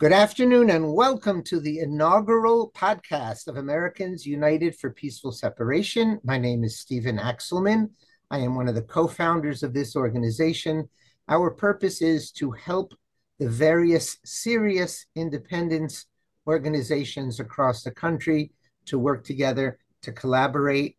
Good afternoon and welcome to the inaugural podcast of Americans United for Peaceful Separation. My name is Steven Axelman. I am one of the co founders of this organization. Our purpose is to help the various serious independence organizations across the country to work together, to collaborate.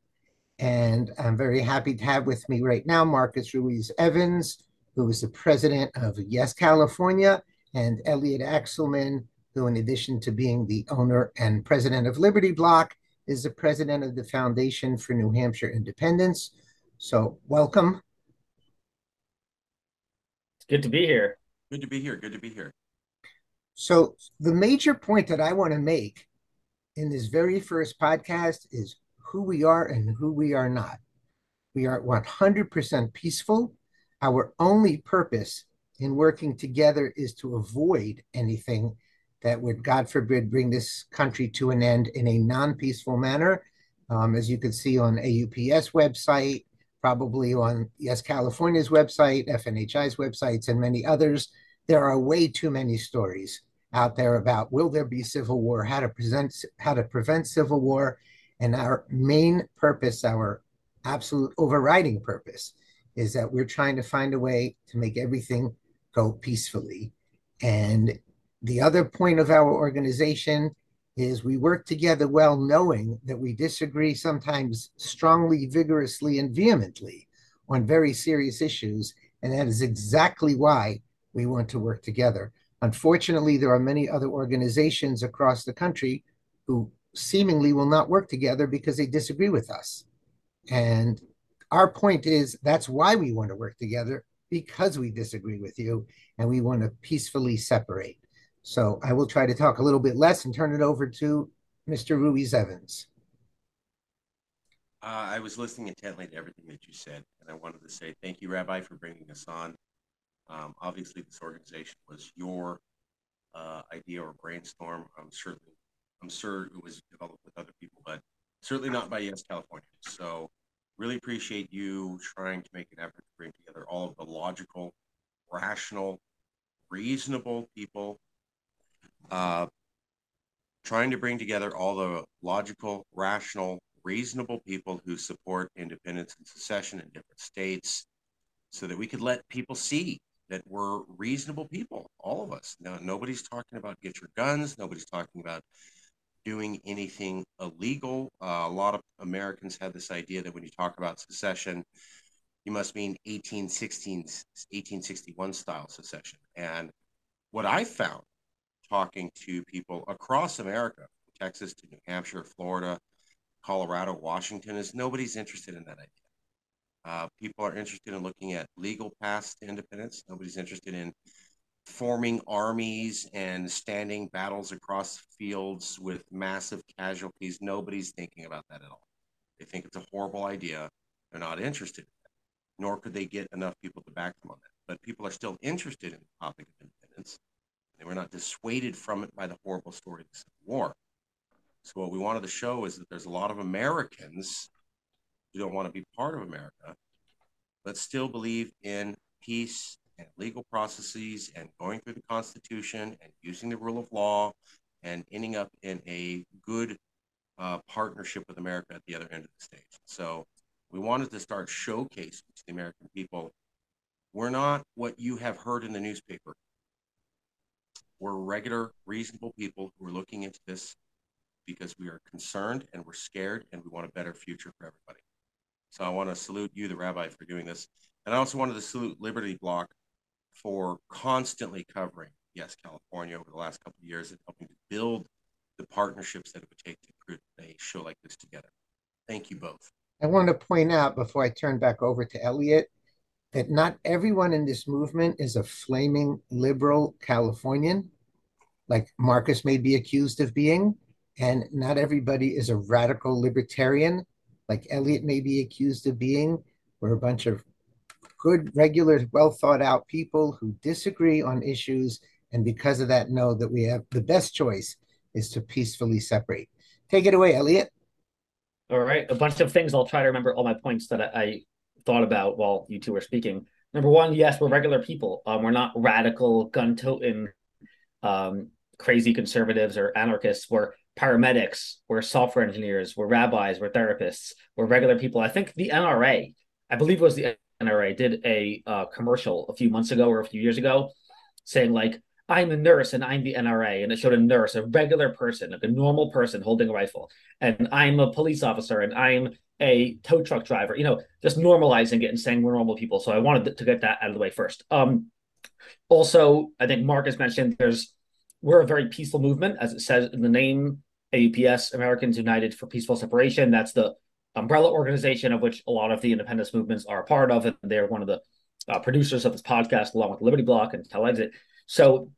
And I'm very happy to have with me right now Marcus Ruiz Evans, who is the president of Yes California and Elliot Axelman, who, in addition to being the owner and president of Liberty Block, is the president of the Foundation for New Hampshire Independence. So, welcome. It's good to be here. Good to be here. Good to be here. So, the major point that I want to make in this very first podcast is who we are and who we are not. We are 100% peaceful. Our only purpose in working together is to avoid anything that would, God forbid, bring this country to an end in a non peaceful manner. Um, as you can see on AUPS website, probably on Yes California's website, FNHI's websites, and many others, there are way too many stories out there about will there be civil war, how to present, how to prevent civil war, and our main purpose, our absolute overriding purpose, is that we're trying to find a way to make everything go peacefully. And the other point of our organization is we work together well, knowing that we disagree sometimes strongly, vigorously, and vehemently on very serious issues. And that is exactly why we want to work together. Unfortunately, there are many other organizations across the country who seemingly will not work together because they disagree with us. And our point is that's why we want to work together because we disagree with you and we want to peacefully separate. So I will try to talk a little bit less and turn it over to Mr. Ruiz Evans. Uh, I was listening intently to everything that you said, and I wanted to say thank you, Rabbi, for bringing us on. Um, obviously, this organization was your uh, idea or brainstorm. I'm certainly, I'm sure it was developed with other people, but certainly not by Yes California. So really appreciate you trying to make an effort to bring together all of the logical, rational, reasonable people, uh, trying to bring together all the logical, rational, reasonable people who support independence and secession in different states so that we could let people see that we're reasonable people, all of us. Now, nobody's talking about get your guns. Nobody's talking about doing anything illegal. Uh, a lot of Americans have this idea that when you talk about secession, you must mean 1816, 1861 style secession. And what I found talking to people across America, from Texas to New Hampshire, Florida, Colorado, Washington, is nobody's interested in that idea. Uh, people are interested in looking at legal paths to independence. Nobody's interested in forming armies and standing battles across fields with massive casualties. Nobody's thinking about that at all. They think it's a horrible idea. They're not interested in that, nor could they get enough people to back them on that. But people are still interested in the topic of independence. They were not dissuaded from it by the horrible story of the Civil War. So what we wanted to show is that there's a lot of Americans who don't want to be part of America, but still believe in peace and legal processes and going through the Constitution and using the rule of law and ending up in a good uh, partnership with America at the other end of the stage. So we wanted to start showcasing to the American people we're not what you have heard in the newspaper. We're regular, reasonable people who are looking into this because we are concerned and we're scared and we want a better future for everybody. So I want to salute you, the rabbi, for doing this. And I also wanted to salute Liberty Block for constantly covering Yes California over the last couple of years and helping to build the partnerships that it would take to put a show like this together. Thank you both. I want to point out before I turn back over to Elliot that not everyone in this movement is a flaming liberal Californian, like Marcus may be accused of being, and not everybody is a radical libertarian, like Elliot may be accused of being. We're a bunch of good, regular, well thought out people who disagree on issues, and because of that, know that we have the best choice is to peacefully separate. Take it away, Elliot. All right, a bunch of things. I'll try to remember all my points that I, I thought about while you two were speaking. Number one, yes, we're regular people. Um, we're not radical, gun toting, um, crazy conservatives or anarchists. We're paramedics, we're software engineers, we're rabbis, we're therapists, we're regular people. I think the NRA, I believe it was the NRA, did a uh, commercial a few months ago or a few years ago saying, like, I'm a nurse and I'm the NRA. And it showed a nurse, a regular person, like a normal person holding a rifle. And I'm a police officer and I'm a tow truck driver, you know, just normalizing it and saying we're normal people. So I wanted to get that out of the way first. Um, also, I think Mark has mentioned there's we're a very peaceful movement, as it says in the name AUPS, Americans United for Peaceful Separation. That's the umbrella organization of which a lot of the independence movements are a part of. And they're one of the uh, producers of this podcast, along with Liberty Block and Calexit. So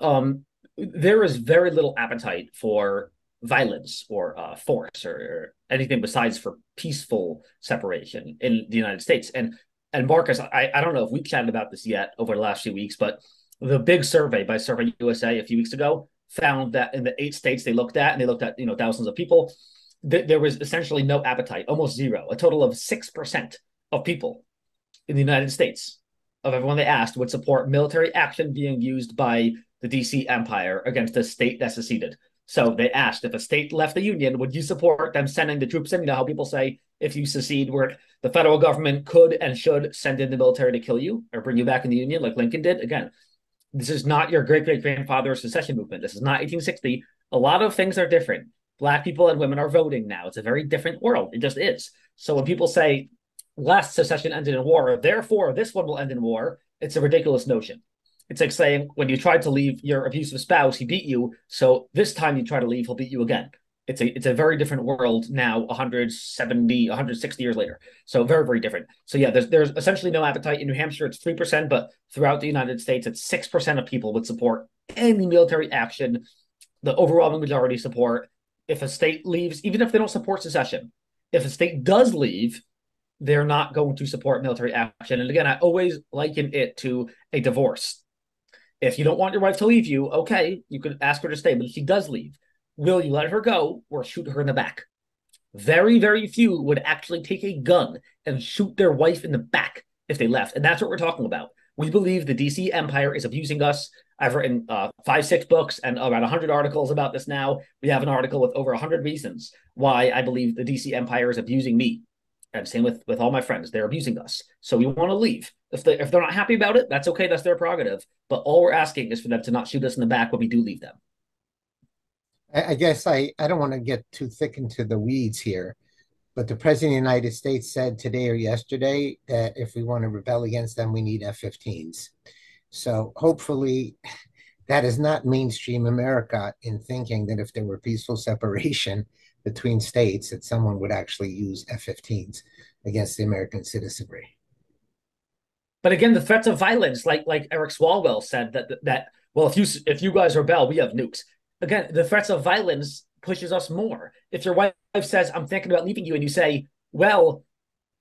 um, there is very little appetite for violence or uh, force or, or, anything besides for peaceful separation in the United States. And and Marcus, I, I don't know if we've chatted about this yet over the last few weeks, but the big survey by Survey USA a few weeks ago found that in the eight states they looked at, and they looked at you know thousands of people, th- there was essentially no appetite, almost zero. A total of six percent of people in the United States of everyone they asked would support military action being used by the DC Empire against a state that seceded. So they asked if a state left the union, would you support them sending the troops in? You know how people say if you secede, where the federal government could and should send in the military to kill you or bring you back in the union, like Lincoln did. Again, this is not your great great grandfather's secession movement. This is not 1860. A lot of things are different. Black people and women are voting now. It's a very different world. It just is. So when people say last secession ended in war, therefore this one will end in war, it's a ridiculous notion. It's like saying when you tried to leave your abusive spouse, he beat you. So this time you try to leave, he'll beat you again. It's a it's a very different world now, 170, 160 years later. So very very different. So yeah, there's there's essentially no appetite in New Hampshire. It's three percent, but throughout the United States, it's six percent of people would support any military action. The overwhelming majority support. If a state leaves, even if they don't support secession, if a state does leave, they're not going to support military action. And again, I always liken it to a divorce. If you don't want your wife to leave you, okay, you could ask her to stay. But if she does leave, will you let her go or shoot her in the back? Very, very few would actually take a gun and shoot their wife in the back if they left. And that's what we're talking about. We believe the DC empire is abusing us. I've written uh, five, six books and about 100 articles about this now. We have an article with over 100 reasons why I believe the DC empire is abusing me. And same with, with all my friends. They're abusing us. So we want to leave. If, they, if they're not happy about it, that's okay. That's their prerogative. But all we're asking is for them to not shoot us in the back when we do leave them. I guess I, I don't want to get too thick into the weeds here, but the President of the United States said today or yesterday that if we want to rebel against them, we need F 15s. So hopefully that is not mainstream America in thinking that if there were peaceful separation between states, that someone would actually use F 15s against the American citizenry. But again, the threats of violence, like like Eric Swalwell said, that that well, if you if you guys rebel, we have nukes. Again, the threats of violence pushes us more. If your wife says, "I'm thinking about leaving you," and you say, "Well,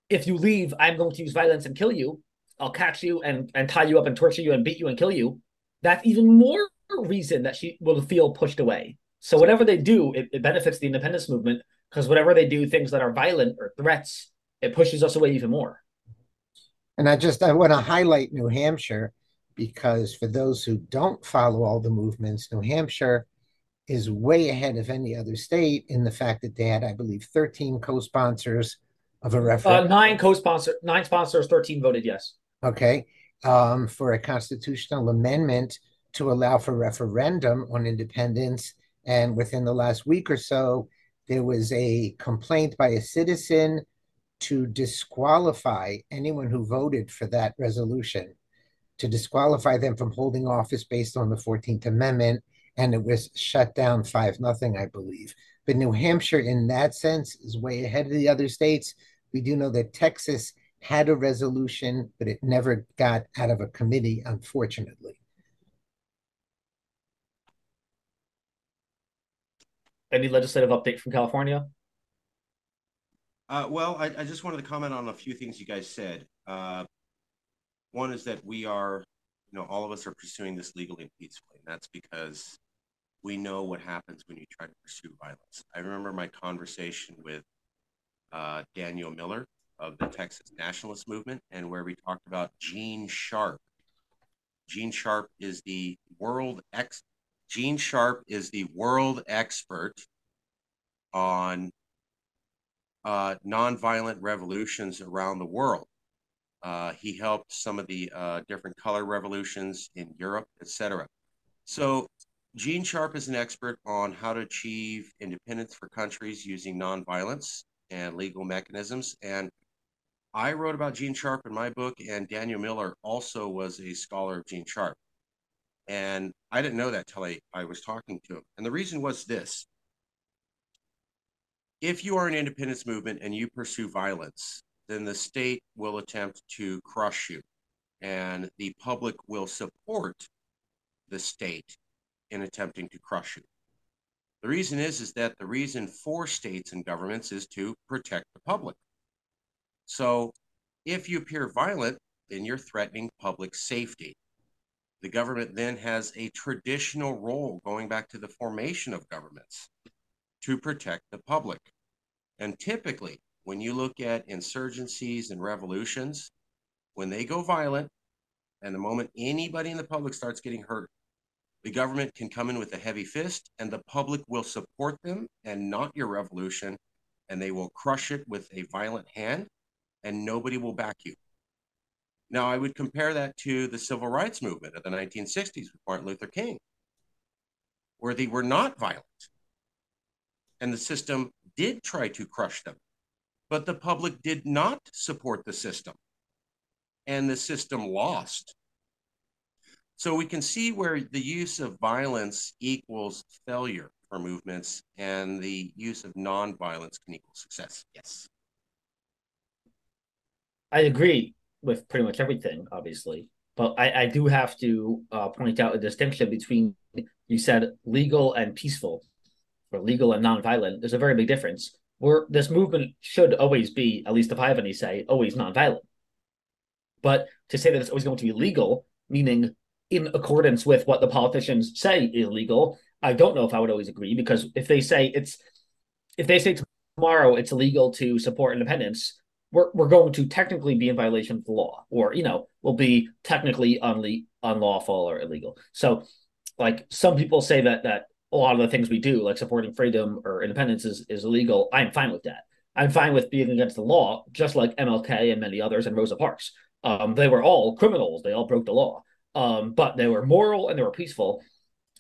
if you leave, I'm going to use violence and kill you. I'll catch you and and tie you up and torture you and beat you and kill you," that's even more reason that she will feel pushed away. So whatever they do, it, it benefits the independence movement because whatever they do, things that are violent or threats, it pushes us away even more. And I just I want to highlight New Hampshire because for those who don't follow all the movements, New Hampshire is way ahead of any other state in the fact that they had, I believe, 13 co-sponsors of a referendum. Uh, nine co-sponsors, nine sponsors, 13 voted yes. Okay. Um, for a constitutional amendment to allow for referendum on independence. And within the last week or so, there was a complaint by a citizen to disqualify anyone who voted for that resolution, to disqualify them from holding office based on the 14th Amendment. And it was shut down 5 nothing, I believe. But New Hampshire, in that sense, is way ahead of the other states. We do know that Texas had a resolution, but it never got out of a committee, unfortunately. Any legislative update from California? Uh, well, I, I, just wanted to comment on a few things you guys said. Uh, one is that we are, you know, all of us are pursuing this legally and peacefully. And that's because we know what happens when you try to pursue violence. I remember my conversation with uh, Daniel Miller of the Texas Nationalist Movement, and where we talked about Gene Sharp. Gene Sharp is the world ex Gene Sharp is the world expert on uh, nonviolent revolutions around the world. Uh, he helped some of the uh, different color revolutions in Europe, etc. So, Gene Sharp is an expert on how to achieve independence for countries using nonviolence and legal mechanisms. And I wrote about Gene Sharp in my book, and Daniel Miller also was a scholar of Gene Sharp. And I didn't know that till I, I was talking to him. And the reason was this if you are an independence movement and you pursue violence, then the state will attempt to crush you, and the public will support the state in attempting to crush you. The reason is is that the reason for states and governments is to protect the public. So if you appear violent, then you're threatening public safety. The government then has a traditional role going back to the formation of governments to protect the public. And typically, when you look at insurgencies and revolutions, when they go violent, and the moment anybody in the public starts getting hurt, the government can come in with a heavy fist and the public will support them and not your revolution, and they will crush it with a violent hand, and nobody will back you. Now, I would compare that to the civil rights movement of the 1960s with Martin Luther King, where they were not violent. And the system did try to crush them, but the public did not support the system. And the system lost. So we can see where the use of violence equals failure for movements and the use of nonviolence can equal success. Yes. I agree with pretty much everything, obviously. But I, I do have to uh, point out a distinction between you said legal and peaceful, or legal and nonviolent. There's a very big difference. Where this movement should always be, at least if I have any say, always nonviolent. But to say that it's always going to be legal, meaning in accordance with what the politicians say is legal, I don't know if I would always agree because if they say it's if they say tomorrow it's illegal to support independence, we're, we're going to technically be in violation of the law or you know will be technically unle- unlawful or illegal. So like some people say that that a lot of the things we do like supporting freedom or independence is, is illegal. I'm fine with that. I'm fine with being against the law just like mlk and many others and rosa parks. Um, they were all criminals. They all broke the law. Um, but they were moral and they were peaceful.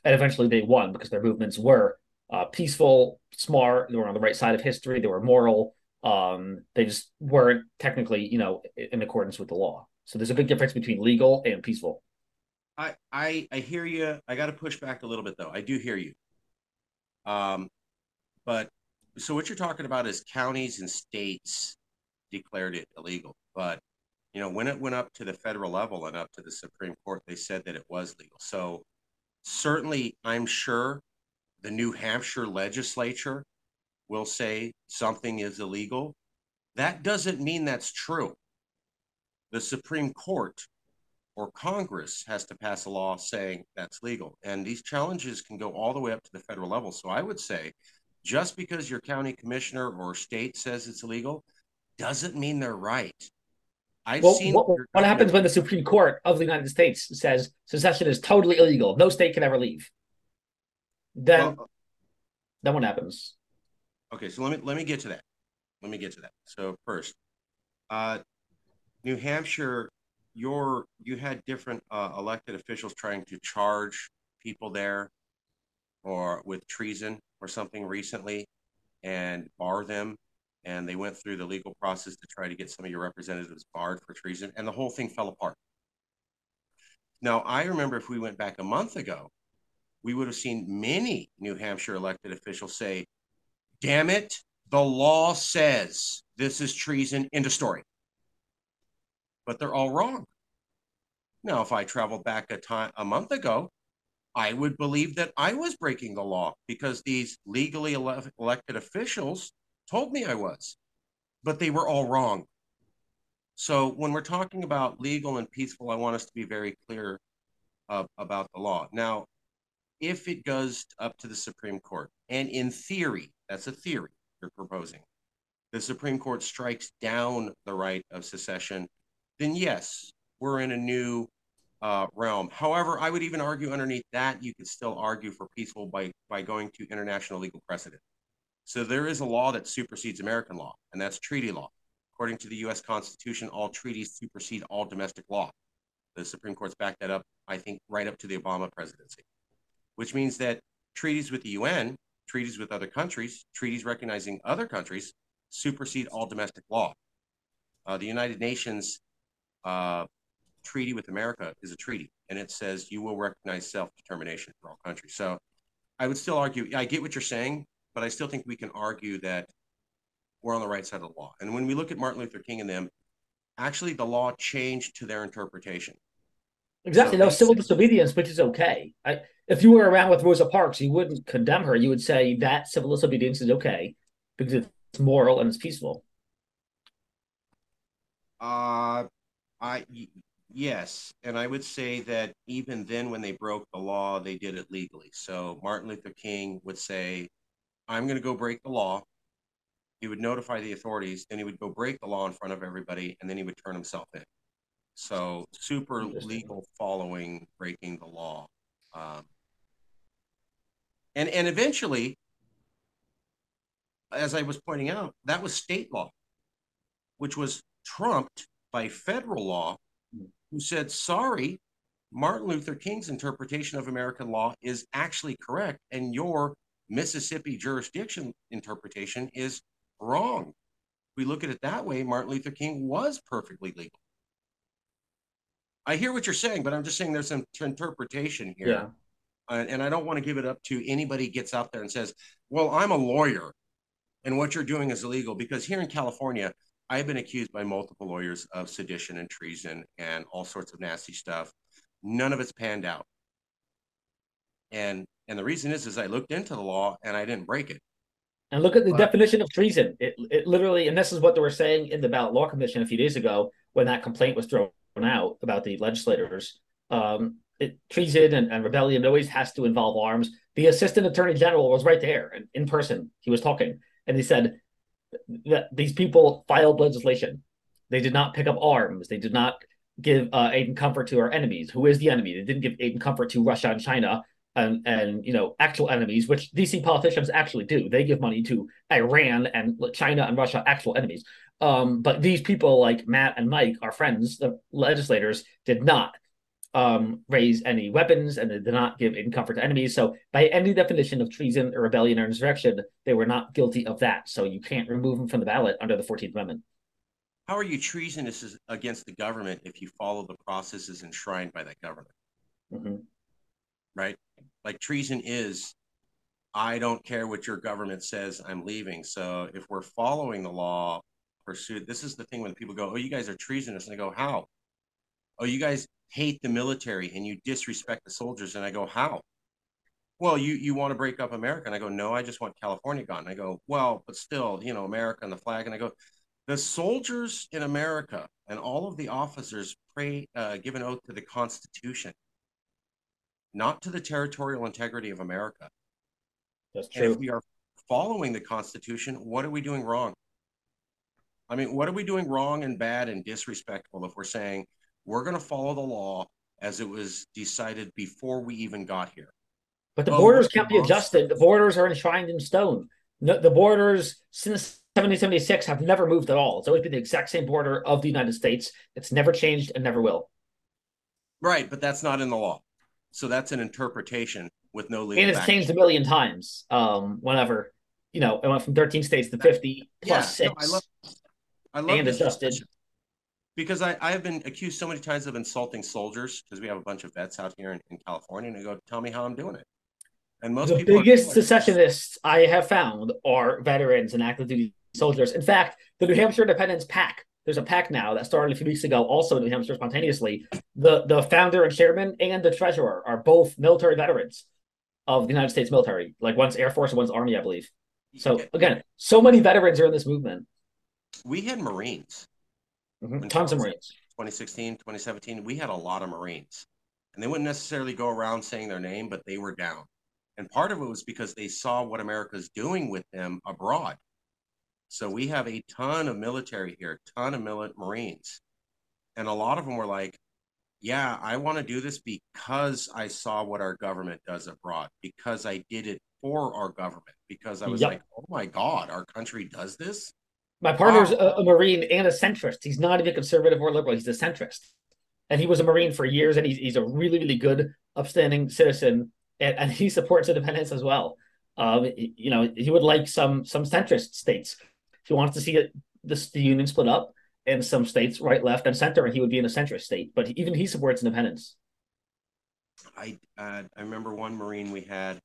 And eventually they won because their movements were uh, peaceful smart they were on the right side of history. They were moral um, they just weren't technically, you know, in accordance with the law. So there's a big difference between legal and peaceful. I I, I hear you. I got to push back a little bit though. I do hear you. Um, but so what you're talking about is counties and states declared it illegal, but you know when it went up to the federal level and up to the Supreme Court, they said that it was legal. So certainly, I'm sure the New Hampshire legislature will say something is illegal, that doesn't mean that's true. The Supreme Court or Congress has to pass a law saying that's legal. And these challenges can go all the way up to the federal level. So I would say just because your county commissioner or state says it's illegal doesn't mean they're right. I've well, seen what, what happens when the Supreme Court of the United States says secession is totally illegal. No state can ever leave. Then well, then what happens? Okay, so let me let me get to that. Let me get to that. So first, uh, New Hampshire, your you had different uh, elected officials trying to charge people there, or with treason or something recently, and bar them. And they went through the legal process to try to get some of your representatives barred for treason, and the whole thing fell apart. Now, I remember if we went back a month ago, we would have seen many New Hampshire elected officials say, damn it, the law says this is treason, end of story. But they're all wrong. Now, if I traveled back a time a month ago, I would believe that I was breaking the law because these legally ele- elected officials told me I was, but they were all wrong. So when we're talking about legal and peaceful, I want us to be very clear uh, about the law. Now, if it goes up to the Supreme Court, and in theory, that's a theory you're proposing, the Supreme Court strikes down the right of secession, then yes, we're in a new uh, realm. However, I would even argue underneath that you could still argue for peaceful by by going to international legal precedent. So there is a law that supersedes American law, and that's treaty law. According to the U.S. Constitution, all treaties supersede all domestic law. The Supreme Court's backed that up, I think, right up to the Obama presidency, which means that treaties with the UN, treaties with other countries, treaties recognizing other countries supersede all domestic law. Uh, the United Nations uh, treaty with America is a treaty, and it says you will recognize self determination for all countries. So I would still argue, I get what you're saying, but I still think we can argue that we're on the right side of the law. And when we look at Martin Luther King and them, actually the law changed to their interpretation. Exactly. So no civil disobedience, which is okay. I, if you were around with Rosa Parks, you wouldn't condemn her. You would say that civil disobedience is okay because it's moral and it's peaceful. Uh, I yes, and I would say that even then, when they broke the law, they did it legally. So Martin Luther King would say, "I'm going to go break the law." He would notify the authorities, then he would go break the law in front of everybody, and then he would turn himself in. So super legal following breaking the law, um, and and eventually, as I was pointing out, that was state law, which was trumped by federal law, who said, sorry, Martin Luther King's interpretation of American law is actually correct, and your Mississippi jurisdiction interpretation is wrong. If we look at it that way, Martin Luther King was perfectly legal. I hear what you're saying, but I'm just saying there's some interpretation here. Yeah. Uh, and I don't want to give it up to anybody gets out there and says, well, I'm a lawyer and what you're doing is illegal. Because here in California, I've been accused by multiple lawyers of sedition and treason and all sorts of nasty stuff. None of it's panned out. And and the reason is is I looked into the law and I didn't break it. And look at the but, definition of treason. It it literally, and this is what they were saying in the ballot law commission a few days ago when that complaint was thrown out about the legislators. Um, it, treason and, and rebellion always has to involve arms. The assistant attorney general was right there and in person. He was talking, and he said that these people filed legislation. They did not pick up arms. They did not give uh, aid and comfort to our enemies. Who is the enemy? They didn't give aid and comfort to Russia and China and and you know actual enemies, which DC politicians actually do. They give money to Iran and China and Russia, actual enemies. Um, but these people like Matt and Mike, our friends, the legislators, did not um, raise any weapons and they did not give in comfort to enemies. So, by any definition of treason or rebellion or insurrection, they were not guilty of that. So, you can't remove them from the ballot under the 14th Amendment. How are you treasonous against the government if you follow the processes enshrined by that government? Mm-hmm. Right? Like treason is, I don't care what your government says, I'm leaving. So, if we're following the law, pursued, this is the thing when people go, Oh, you guys are treasonous. And I go, How? Oh, you guys hate the military and you disrespect the soldiers. And I go, how? Well, you you want to break up America? And I go, no, I just want California gone. And I go, well, but still, you know, America and the flag. And I go, the soldiers in America and all of the officers pray, uh, give an oath to the Constitution, not to the territorial integrity of America. That's true. And if we are following the Constitution, what are we doing wrong? I mean, what are we doing wrong and bad and disrespectful if we're saying we're going to follow the law as it was decided before we even got here. But the oh, borders can't be adjusted. The borders are enshrined in stone. No, the borders since 1776 have never moved at all. It's always been the exact same border of the United States. It's never changed and never will. Right, but that's not in the law. So that's an interpretation with no legal. And it's changed a million times. Um, whenever you know, it went from 13 states to 50 plus yeah, six. No, I love, I love and adjusted. Because I, I have been accused so many times of insulting soldiers because we have a bunch of vets out here in, in California and they go, tell me how I'm doing it. And most the biggest secessionists I have found are veterans and active duty soldiers. In fact, the New Hampshire Independence PAC, there's a PAC now that started a few weeks ago, also in New Hampshire spontaneously. The the founder and chairman and the treasurer are both military veterans of the United States military, like one's Air Force and one's Army, I believe. So again, so many veterans are in this movement. We had Marines Mm-hmm. Tons of Marines. 2016, 2017, we had a lot of Marines. And they wouldn't necessarily go around saying their name, but they were down. And part of it was because they saw what America's doing with them abroad. So we have a ton of military here, ton of Marines. And a lot of them were like, yeah, I want to do this because I saw what our government does abroad, because I did it for our government, because I was yep. like, oh my God, our country does this. My partner's wow. a, a, Marine and a centrist. He's not even conservative or liberal. He's a centrist. And he was a Marine for years, and he's, he's a really, really good, upstanding citizen. And, and he supports independence as well. Um, you know, he would like some some centrist states. He wants to see this, the union split up in some states, right, left, and center, and he would be in a centrist state. But even he supports independence. I uh, I remember one Marine we had,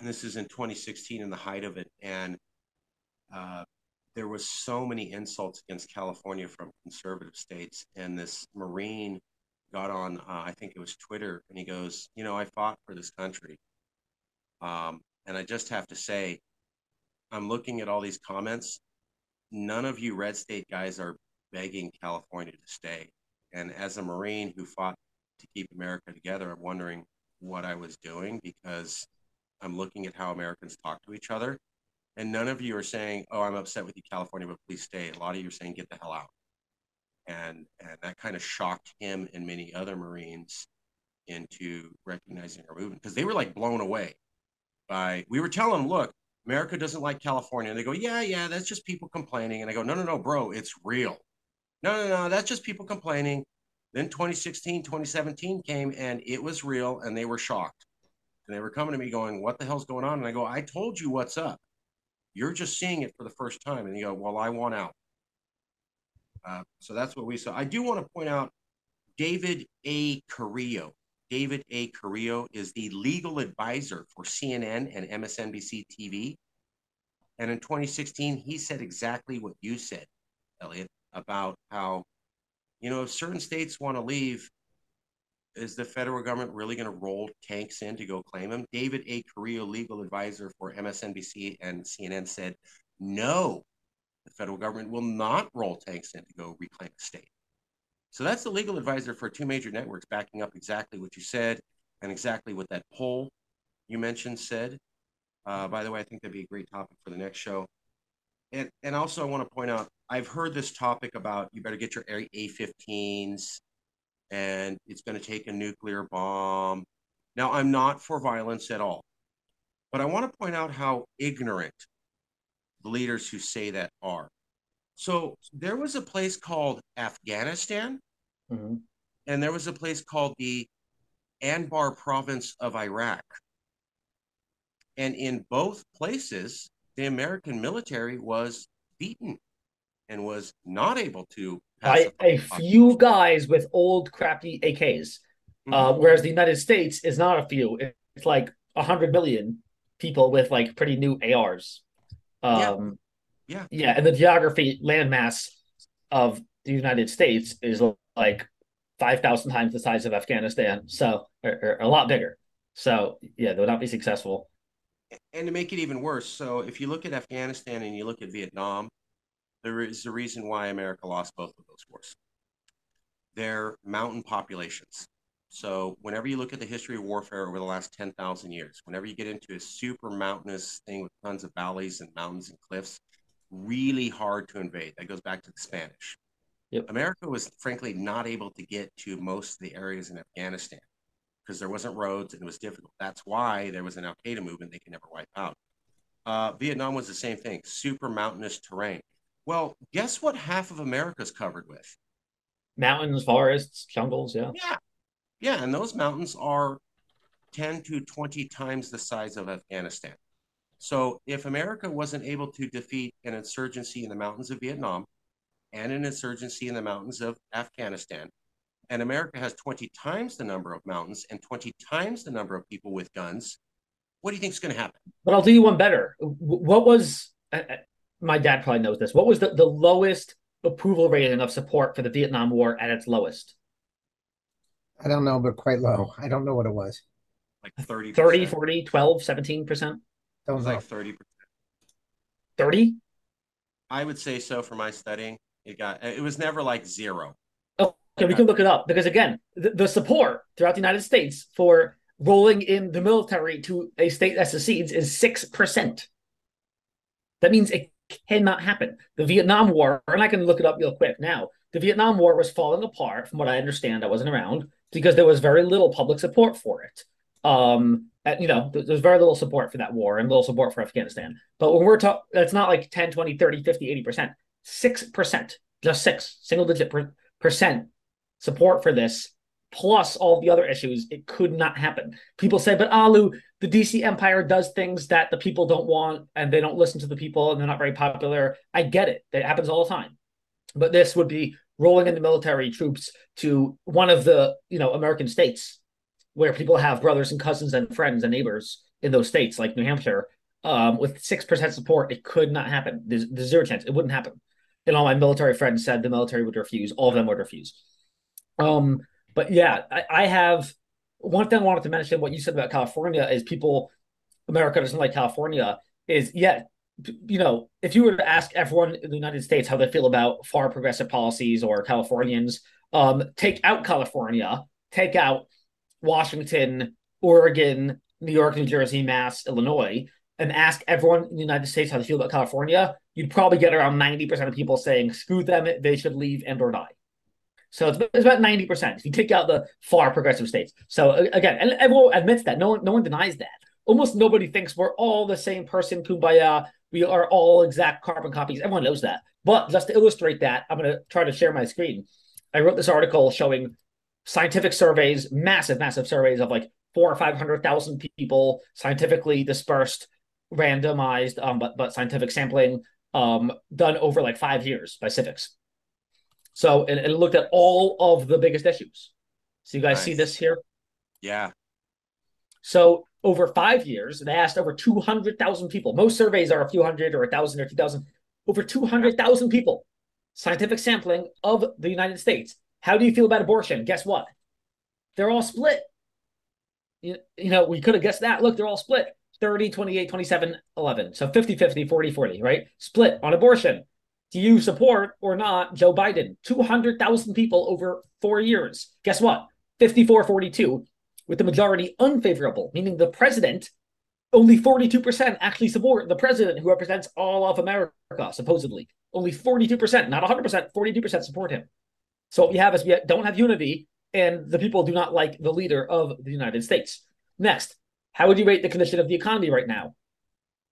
this is in 2016 in the height of it, and uh, there was so many insults against California from conservative states, and this Marine got on, uh, I think it was Twitter, and he goes, you know, I fought for this country, um, and I just have to say, I'm looking at all these comments. None of you red state guys are begging California to stay. And as a Marine who fought to keep America together, I'm wondering what I was doing because I'm looking at how Americans talk to each other. And none of you are saying, "Oh, I'm upset with you, California, but please stay." A lot of you are saying, "Get the hell out," and and that kind of shocked him and many other Marines into recognizing our movement because they were like blown away by. We were telling them, "Look, America doesn't like California," and they go, "Yeah, yeah, that's just people complaining." And I go, "No, no, no, bro, it's real. No, no, no, that's just people complaining." Then 2016, 2017 came, and it was real, and they were shocked, and they were coming to me going, "What the hell's going on?" And I go, "I told you what's up." You're just seeing it for the first time. And you go, well, I want out. Uh, so that's what we saw. I do want to point out David A. Carrillo. David A. Carrillo is the legal advisor for CNN and MSNBC TV. And in 2016, he said exactly what you said, Elliot, about how, you know, if certain states want to leave, is the federal government really going to roll tanks in to go claim them? David A. Carrillo, legal advisor for MSNBC and CNN, said no, the federal government will not roll tanks in to go reclaim a state. So that's the legal advisor for two major networks backing up exactly what you said and exactly what that poll you mentioned said. Uh, by the way, I think that'd be a great topic for the next show. And, and also, I want to point out I've heard this topic about you better get your A 15s and it's going to take a nuclear bomb. Now, I'm not for violence at all, but I want to point out how ignorant the leaders who say that are. So, there was a place called Afghanistan, mm-hmm. and there was a place called the Anbar province of Iraq. And in both places, the American military was beaten and was not able to by a few guys with old crappy AKs. Mm-hmm. Uh, whereas the United States is not a few; it's like a hundred million people with like pretty new ARs. Um, yeah. Yeah, yeah, and the geography landmass of the United States is like five thousand times the size of Afghanistan, so or, or a lot bigger. So yeah, they would not be successful. And to make it even worse, so if you look at Afghanistan and you look at Vietnam, there is a reason why America lost both of those wars. They're mountain populations. So whenever you look at the history of warfare over the last 10,000 years, whenever you get into a super mountainous thing with tons of valleys and mountains and cliffs, really hard to invade. That goes back to the Spanish. Yep. America was frankly not able to get to most of the areas in Afghanistan because there wasn't roads and it was difficult. That's why there was an Al Qaeda movement they could never wipe out. Uh, Vietnam was the same thing, super mountainous terrain. Well, guess what half of America's covered with? Mountains, forests, jungles, yeah. Yeah. Yeah, and those mountains are 10 to 20 times the size of Afghanistan. So if America wasn't able to defeat an insurgency in the mountains of Vietnam and an insurgency in the mountains of Afghanistan, and America has 20 times the number of mountains and 20 times the number of people with guns, what do you think is going to happen? But I'll do you one better. What was my dad probably knows this. What was the, the lowest approval rating of support for the Vietnam War at its lowest? I don't know, but quite low. I don't know what it was. Like 30 30, 40, 12, 17%? That was like 30%. 30? I would say so for my studying. It got it was never like zero. Oh, okay, we can look it up because again, the, the support throughout the United States for rolling in the military to a state that secedes is 6%. That means it cannot happen. The Vietnam War, and I can look it up real quick now. the Vietnam War was falling apart, from what I understand. I wasn't around because there was very little public support for it. Um, and, you know, there's very little support for that war and little support for Afghanistan. But when we're talking, it's not like 10, 20, 30, 50, 80%, 6%, just six, single digit per- percent support for this, plus all the other issues. It could not happen. People say, but Alu, the DC Empire does things that the people don't want and they don't listen to the people and they're not very popular. I get it. That happens all the time. But this would be rolling in the military troops to one of the, you know, American states where people have brothers and cousins and friends and neighbors in those states, like New Hampshire, um, with six percent support, it could not happen. There's, there's zero chance. It wouldn't happen. And all my military friends said the military would refuse. All of them would refuse. Um, but yeah, I, I have one thing I wanted to mention. What you said about California is people, America doesn't like California. Is yeah, you know, if you were to ask everyone in the United States how they feel about far progressive policies or Californians, um, take out California, take out Washington, Oregon, New York, New Jersey, Mass, Illinois, and ask everyone in the United States how they feel about California, you'd probably get around 90% of people saying, screw them, they should leave and or die. So it's, about 90% if you take out the far progressive states. So again, and everyone admits that. No one, no one denies that. Almost nobody thinks we're all the same person, kumbaya. We are all exact carbon copies. Everyone knows that. But just to illustrate that, I'm going to try to share my screen. I wrote this article showing scientific surveys, massive, massive surveys of like four or five hundred thousand people, scientifically dispersed, randomized, um, but but scientific sampling, um, done over like five years by Civiqs. So it, it looked at all of the biggest issues. So you guys nice. see this here? Yeah. So over five years, they asked over two hundred thousand people. Most surveys are a few hundred or a thousand or two thousand. Over two hundred thousand people, scientific sampling of the United States how do you feel about abortion? Guess what? They're all split. You, you know, we could have guessed that. Look, they're all split 30, 28, 27, 11. So 50, 50, 40, 40, right? Split on abortion. Do you support or not Joe Biden? 200,000 people over four years. Guess what? 54, 42, with the majority unfavorable, meaning the president, only 42% actually support the president who represents all of America, supposedly. Only 42%, not 100%, 42% support him. So what we have is we don't have unity, and the people do not like the leader of the United States. Next, how would you rate the condition of the economy right now?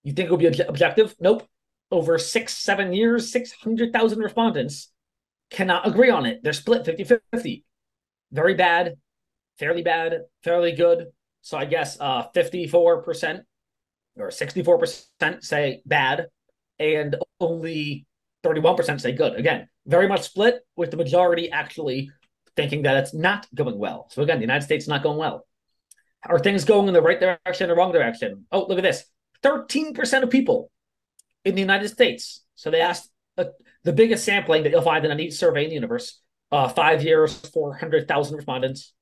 You think it will be ob- objective? Nope. Over six, seven years, 600,000 respondents cannot agree on it. They're split 50 50. Very bad, fairly bad, fairly good. So I guess uh, 54% or 64% say bad, and only 31% say good. Again, very much split, with the majority actually thinking that it's not going well. So again, the United States is not going well. Are things going in the right direction or wrong direction? Oh, look at this. 13% of people in the United States. So they asked uh, the biggest sampling that you'll find in any survey in the universe, uh, five years, 400,000 respondents.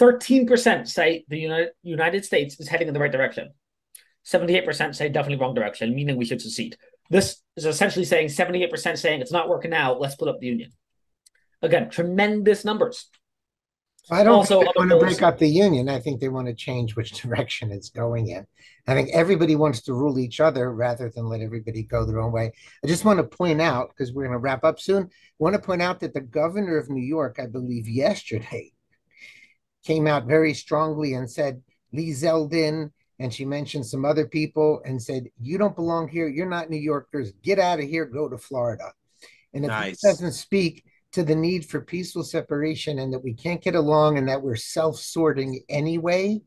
13% say the United, United States is heading in the right direction. 78% say definitely wrong direction, meaning we should secede. This is essentially saying 78% saying it's not working out. Let's split up the union. Again, tremendous numbers. I don't also, think they want to break up the union. I think they want to change which direction it's going in. I think everybody wants to rule each other rather than let everybody go their own way. I just want to point out, because we're going to wrap up soon, I want to point out that the governor of New York, I believe yesterday, came out very strongly and said Lee Zeldin and she mentioned some other people and said, "You don't belong here. You're not New Yorkers. Get out of here. Go to Florida." And if nice. it doesn't speak to the need for peaceful separation and that we can't get along and that we're self-sorting anyway,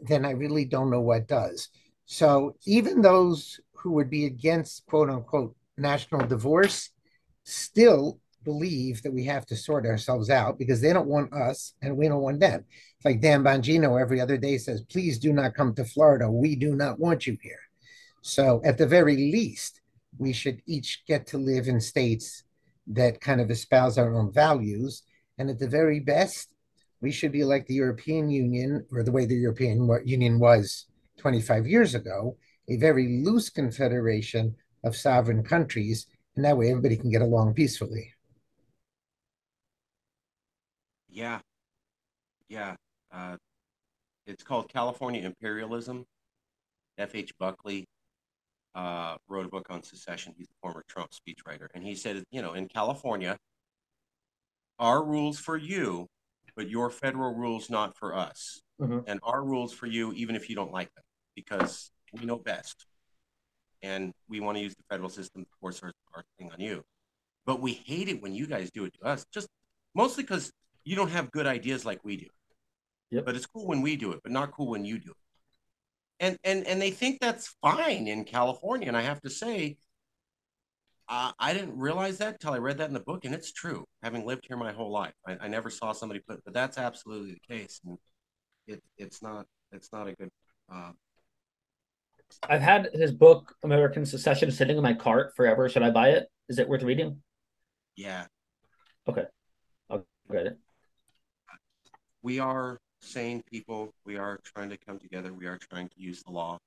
then I really don't know what does. So even those who would be against quote unquote national divorce still believe that we have to sort ourselves out because they don't want us and we don't want them. It's like Dan Bongino every other day says, please do not come to Florida. We do not want you here. So at the very least, we should each get to live in states that kind of espouse our own values. And at the very best, we should be like the European Union or the way the European Union was 25 years ago, a very loose confederation of sovereign countries. And that way everybody can get along peacefully. Yeah. Yeah. Uh, it's called California Imperialism. F.H. Buckley uh, wrote a book on secession. He's a former Trump speechwriter. And he said, you know, in California, our rules for you, but your federal rules not for us, mm-hmm. and our rules for you, even if you don't like them, because we know best, and we want to use the federal system to force our, our thing on you. But we hate it when you guys do it to us, just mostly because you don't have good ideas like we do. Yep. But it's cool when we do it, but not cool when you do it. And and and they think that's fine in California. And I have to say, uh, I didn't realize that until I read that in the book, and it's true. Having lived here my whole life, I, I never saw somebody put, but that's absolutely the case. And it, it's not it's not a good. Uh, I've had his book American Secession sitting in my cart forever. Should I buy it? Is it worth reading? Yeah. Okay, I'll get it. We are sane people. We are trying to come together. We are trying to use the law.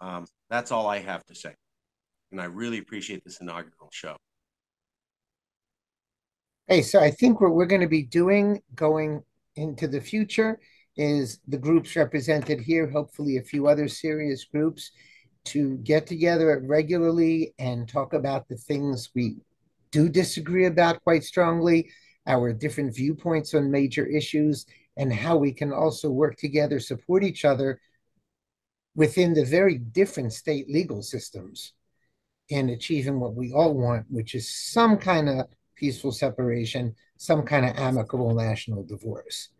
Um, that's all I have to say. And I really appreciate this inaugural show. Hey, so I think what we're going to be doing going into the future is the groups represented here, hopefully a few other serious groups, to get together regularly and talk about the things we do disagree about quite strongly, our different viewpoints on major issues, and how we can also work together, support each other within the very different state legal systems in achieving what we all want, which is some kind of peaceful separation, some kind of amicable national divorce.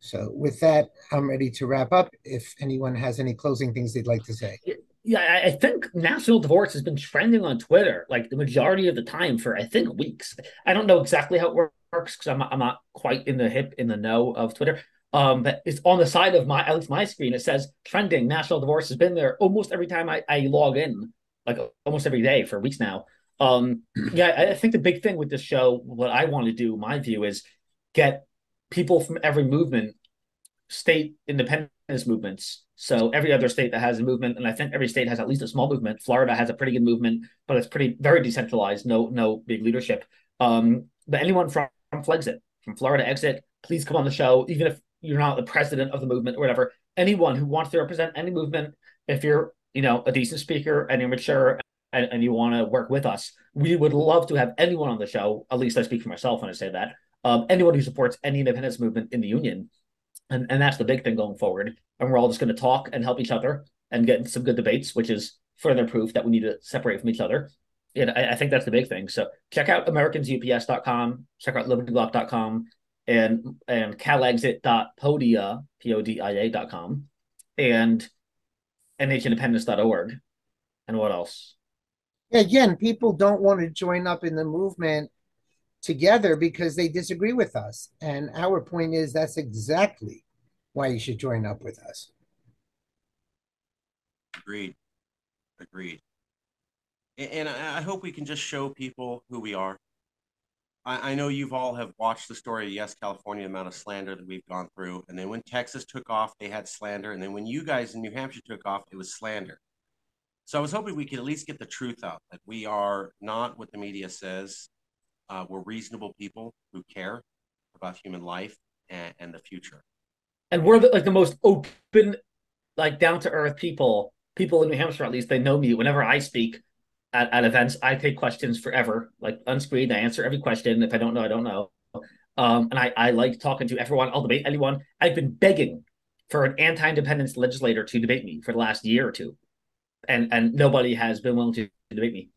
So, with that, I'm ready to wrap up. If anyone has any closing things they'd like to say. Yeah, I think national divorce has been trending on Twitter like the majority of the time for I think weeks. I don't know exactly how it works because I'm, I'm not quite in the hip in the know of Twitter. Um, but it's on the side of my at least my screen. It says trending national divorce has been there almost every time I, I log in like almost every day for weeks now. Um, yeah, I think the big thing with this show, what I want to do, my view is get people from every movement, state independence movements. So every other state that has a movement, and I think every state has at least a small movement. Florida has a pretty good movement, but it's pretty very decentralized. No, no big leadership. Um, but anyone from, from Flexit, from Florida Exit, please come on the show, even if you're not the president of the movement or whatever. Anyone who wants to represent any movement, if you're you know, a decent speaker and you're mature and, and you want to work with us, we would love to have anyone on the show. At least I speak for myself when I say that. Um, anyone who supports any independence movement in the union. And, and that's the big thing going forward. And we're all just going to talk and help each other and get some good debates, which is further proof that we need to separate from each other. And I, I think that's the big thing. So check out americansups.com, check out libertyblock.com and and calexit.podia, P-O-D-I-A.com. And NHindependence.org. And what else? Again, people don't want to join up in the movement together because they disagree with us. And our point is that's exactly why you should join up with us. Agreed. Agreed. And I hope we can just show people who we are. I, know you've all have watched the story of Yes California, amount of slander that we've gone through. And then when Texas took off, they had slander. And then when you guys in New Hampshire took off, it was slander. So I was hoping we could at least get the truth out that we are not what the media says. Uh, we're reasonable people who care about human life and, and the future. And we're the, like the most open, like down to earth people. People in New Hampshire, at least, they know me. Whenever I speak, at, at events, I take questions forever, like unscreened. I answer every question. If I don't know, I don't know. Um, and I, I like talking to everyone. I'll debate anyone. I've been begging for an anti-independence legislator to debate me for the last year or two, and and nobody has been willing to debate me.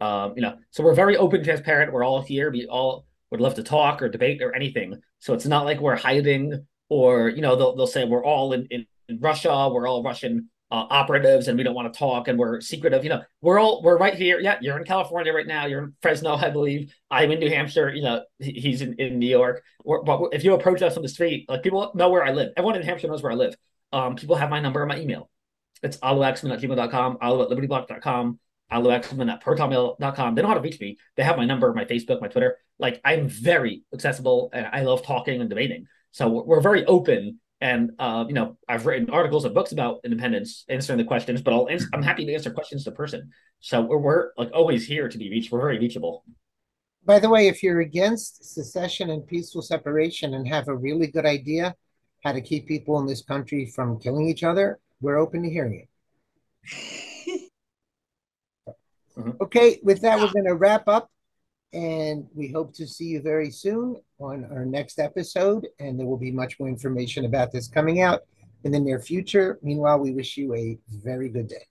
Um, you know, so we're very open, transparent. We're all here. We all would love to talk or debate or anything. So it's not like we're hiding or you know they'll they'll say we're all in, in, in Russia. We're all Russian uh, operatives and we don't want to talk and we're secretive. You know, we're all we're right here. Yeah, you're in California right now. You're in Fresno, I believe. I'm in New Hampshire. You know, he's in, in New York. We're, but if you approach us on the street, like people know where I live. Everyone in Hampshire knows where I live. Um, people have my number and my email. It's aluxman at aluxman at protonmail.com. They know how to reach me. They have my number, my Facebook, my Twitter. Like I'm very accessible and I love talking and debating. So we're, we're very open and uh, you know, I've written articles and books about independence, answering the questions. But I'll ans- I'm happy to answer questions to person. So we're, we're like always here to be reached. We're very reachable. By the way, if you're against secession and peaceful separation and have a really good idea how to keep people in this country from killing each other, we're open to hearing it. Mm-hmm. Okay, with that, we're going to wrap up. And we hope to see you very soon on our next episode. And there will be much more information about this coming out in the near future. Meanwhile, we wish you a very good day.